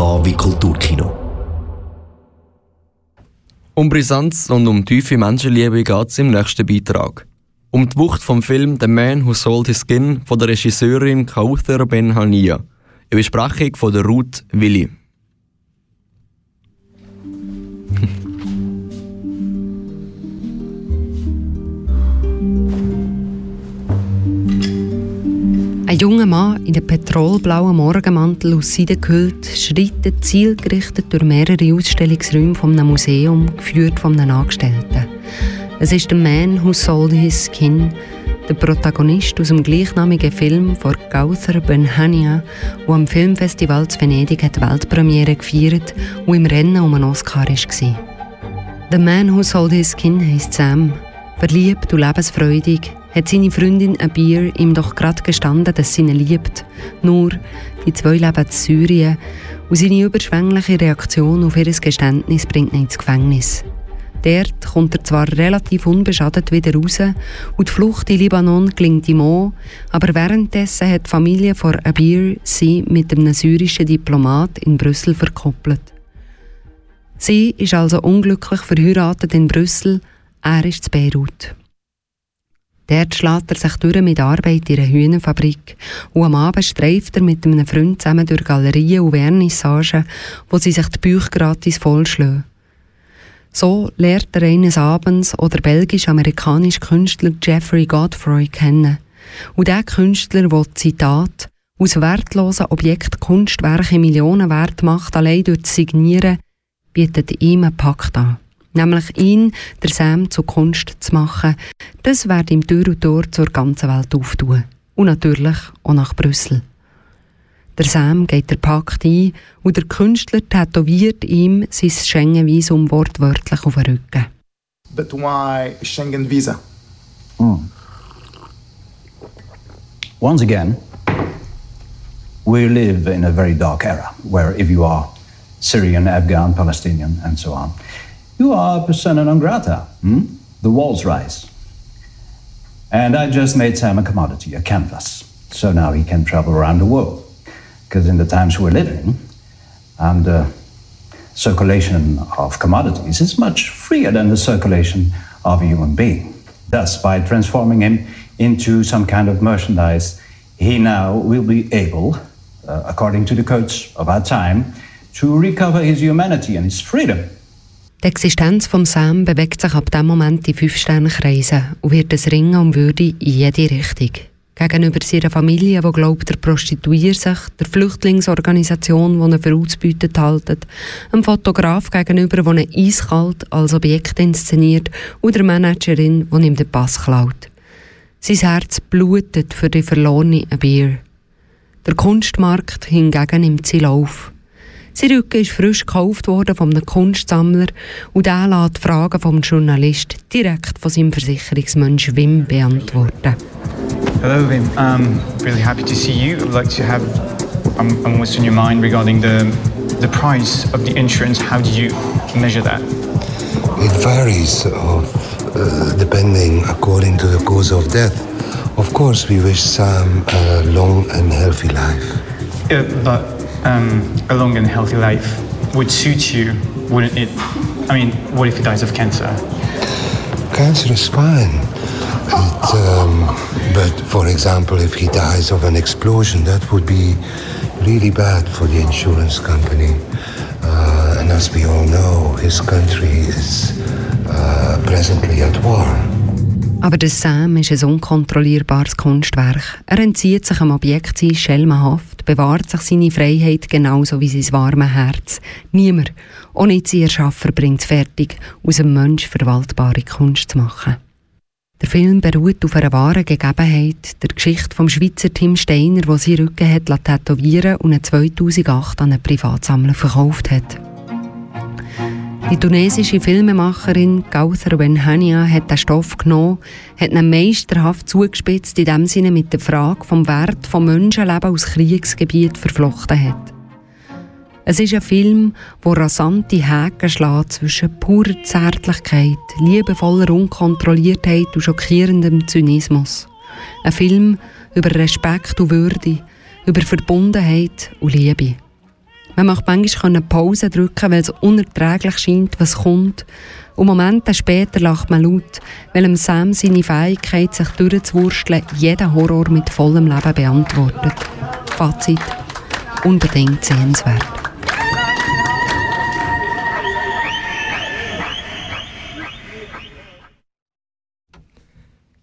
Wie Kulturkino. Um Brisanz und um tiefe Menschenliebe geht es im nächsten Beitrag. Um die Wucht vom Film The Man Who Sold His Skin von der Regisseurin Kauthar Ben Hania. Eine Besprechung von der Ruth Willi. Ein junger Mann in einem petrolblauen Morgenmantel aus Seide gehüllt schreitet zielgerichtet durch mehrere Ausstellungsräume einem Museum, geführt von einem Angestellten. Es ist der Man Who Sold His Skin, der Protagonist aus dem gleichnamigen Film von Gauther Benhania, der am Filmfestival zu Venedig die Weltpremiere gefeiert und im Rennen um einen Oscar war. Der Man Who Sold His Skin heisst Sam, verliebt und lebensfreudig, hat seine Freundin Abir ihm doch gerade gestanden, dass sie ihn liebt. Nur, die zwei leben in Syrien und seine überschwängliche Reaktion auf ihr Geständnis bringt ihn ins Gefängnis. Dort kommt er zwar relativ unbeschadet wieder raus und die Flucht in Libanon gelingt ihm auch, aber währenddessen hat die Familie von Abir sie mit einem syrischen Diplomat in Brüssel verkoppelt. Sie ist also unglücklich verheiratet in Brüssel, er ist in Beirut. Dort schlägt er sich durch mit Arbeit in einer Hühnerfabrik und am Abend streift er mit einem Freund zusammen durch Galerien und Vernissagen, wo sie sich die Bücher gratis vollschlagen. So lernt er eines Abends oder belgisch-amerikanischen Künstler Jeffrey Godfrey kennen. Und der Künstler, der Zitat aus wertlosen Objekten Kunstwerke Millionenwert macht, allein durch das Signieren, bietet ihm einen Pakt an nämlich ihn, der Sam, zur Kunst zu machen. Das wird ihm Tür und Tor zur ganzen Welt auftun. Und natürlich auch nach Brüssel. Der Sam geht der Pakt ein und der Künstler tätowiert ihm sein Schengen-Visum wortwörtlich auf den Rücken. But why Schengen visa? Mm. Once again, we live in a very dark era where if you are Syrian, Afghan, Palestinian, and so on, you are persona non grata. Hmm? The walls rise. And I just made Sam a commodity, a canvas. So now he can travel around the world. Because in the times we're living, and the circulation of commodities is much freer than the circulation of a human being. Thus, by transforming him into some kind of merchandise, he now will be able, uh, according to the codes of our time, to recover his humanity and his freedom. Die Existenz von Sam bewegt sich ab dem Moment in fünf Sternkreisen und wird ein Ringen um Würde in jede Richtung. Gegenüber seiner Familie, die glaubt, er prostituiert sich, der Flüchtlingsorganisation, die ihn für ausbeutet haltet, einem Fotograf gegenüber, der ihn eiskalt als Objekt inszeniert und der Managerin, die ihm den Pass klaut. Sein Herz blutet für die verlorene Bier. Der Kunstmarkt hingegen nimmt sie auf. Sein Rücken ist frisch gekauft worden von einem Kunstsammler und er lässt die Fragen vom Journalist direkt von seinem Versicherungsmensch Wim beantworten. Hello Wim, I'm really happy to see you. I'd like to have um, what's in your mind regarding the the price of the insurance. How do you measure that? It varies of, uh, depending according to the cause of death. Of course, we wish Sam a long and healthy life. Yeah, but um, a long and healthy life would suit you, wouldn't it? I mean, what if he dies of cancer? Cancer is fine. It, um, but for example, if he dies of an explosion, that would be really bad for the insurance company. Uh, and as we all know, his country is uh, presently at war. Aber der Sam ist ein unkontrollierbares Kunstwerk. Er entzieht sich am Objekt sein schelmenhaft, bewahrt sich seine Freiheit genauso wie sein warmes Herz. Niemand, auch nicht sein Erschaffer, bringt es fertig, aus einem Mensch verwaltbare Kunst zu machen. Der Film beruht auf einer wahren Gegebenheit, der Geschichte vom Schweizer Tim Steiner, der seinen Rücken hat tätowieren und ihn 2008 an einen Privatsammler verkauft hat. Die tunesische Filmemacherin Gauthar Benhania hat den Stoff genommen, hat ihn meisterhaft zugespitzt, in dem Sinne mit der Frage vom Wert von Menschenleben aus Kriegsgebiet verflochten hat. Es ist ein Film, der rasante Häkchen schlägt zwischen purer Zärtlichkeit, liebevoller Unkontrolliertheit und schockierendem Zynismus. Ein Film über Respekt und Würde, über Verbundenheit und Liebe. Man macht manchmal Pause drücken, weil es unerträglich scheint, was kommt. Und Momente später lacht man laut, weil Sam seine Fähigkeit, sich durchzuwursteln, jeden Horror mit vollem Leben beantwortet. Fazit: unbedingt sehenswert.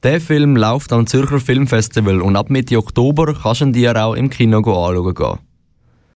Der Film läuft am Zürcher Filmfestival und ab Mitte Oktober kannst du ihn dir auch im Kino anschauen gehen.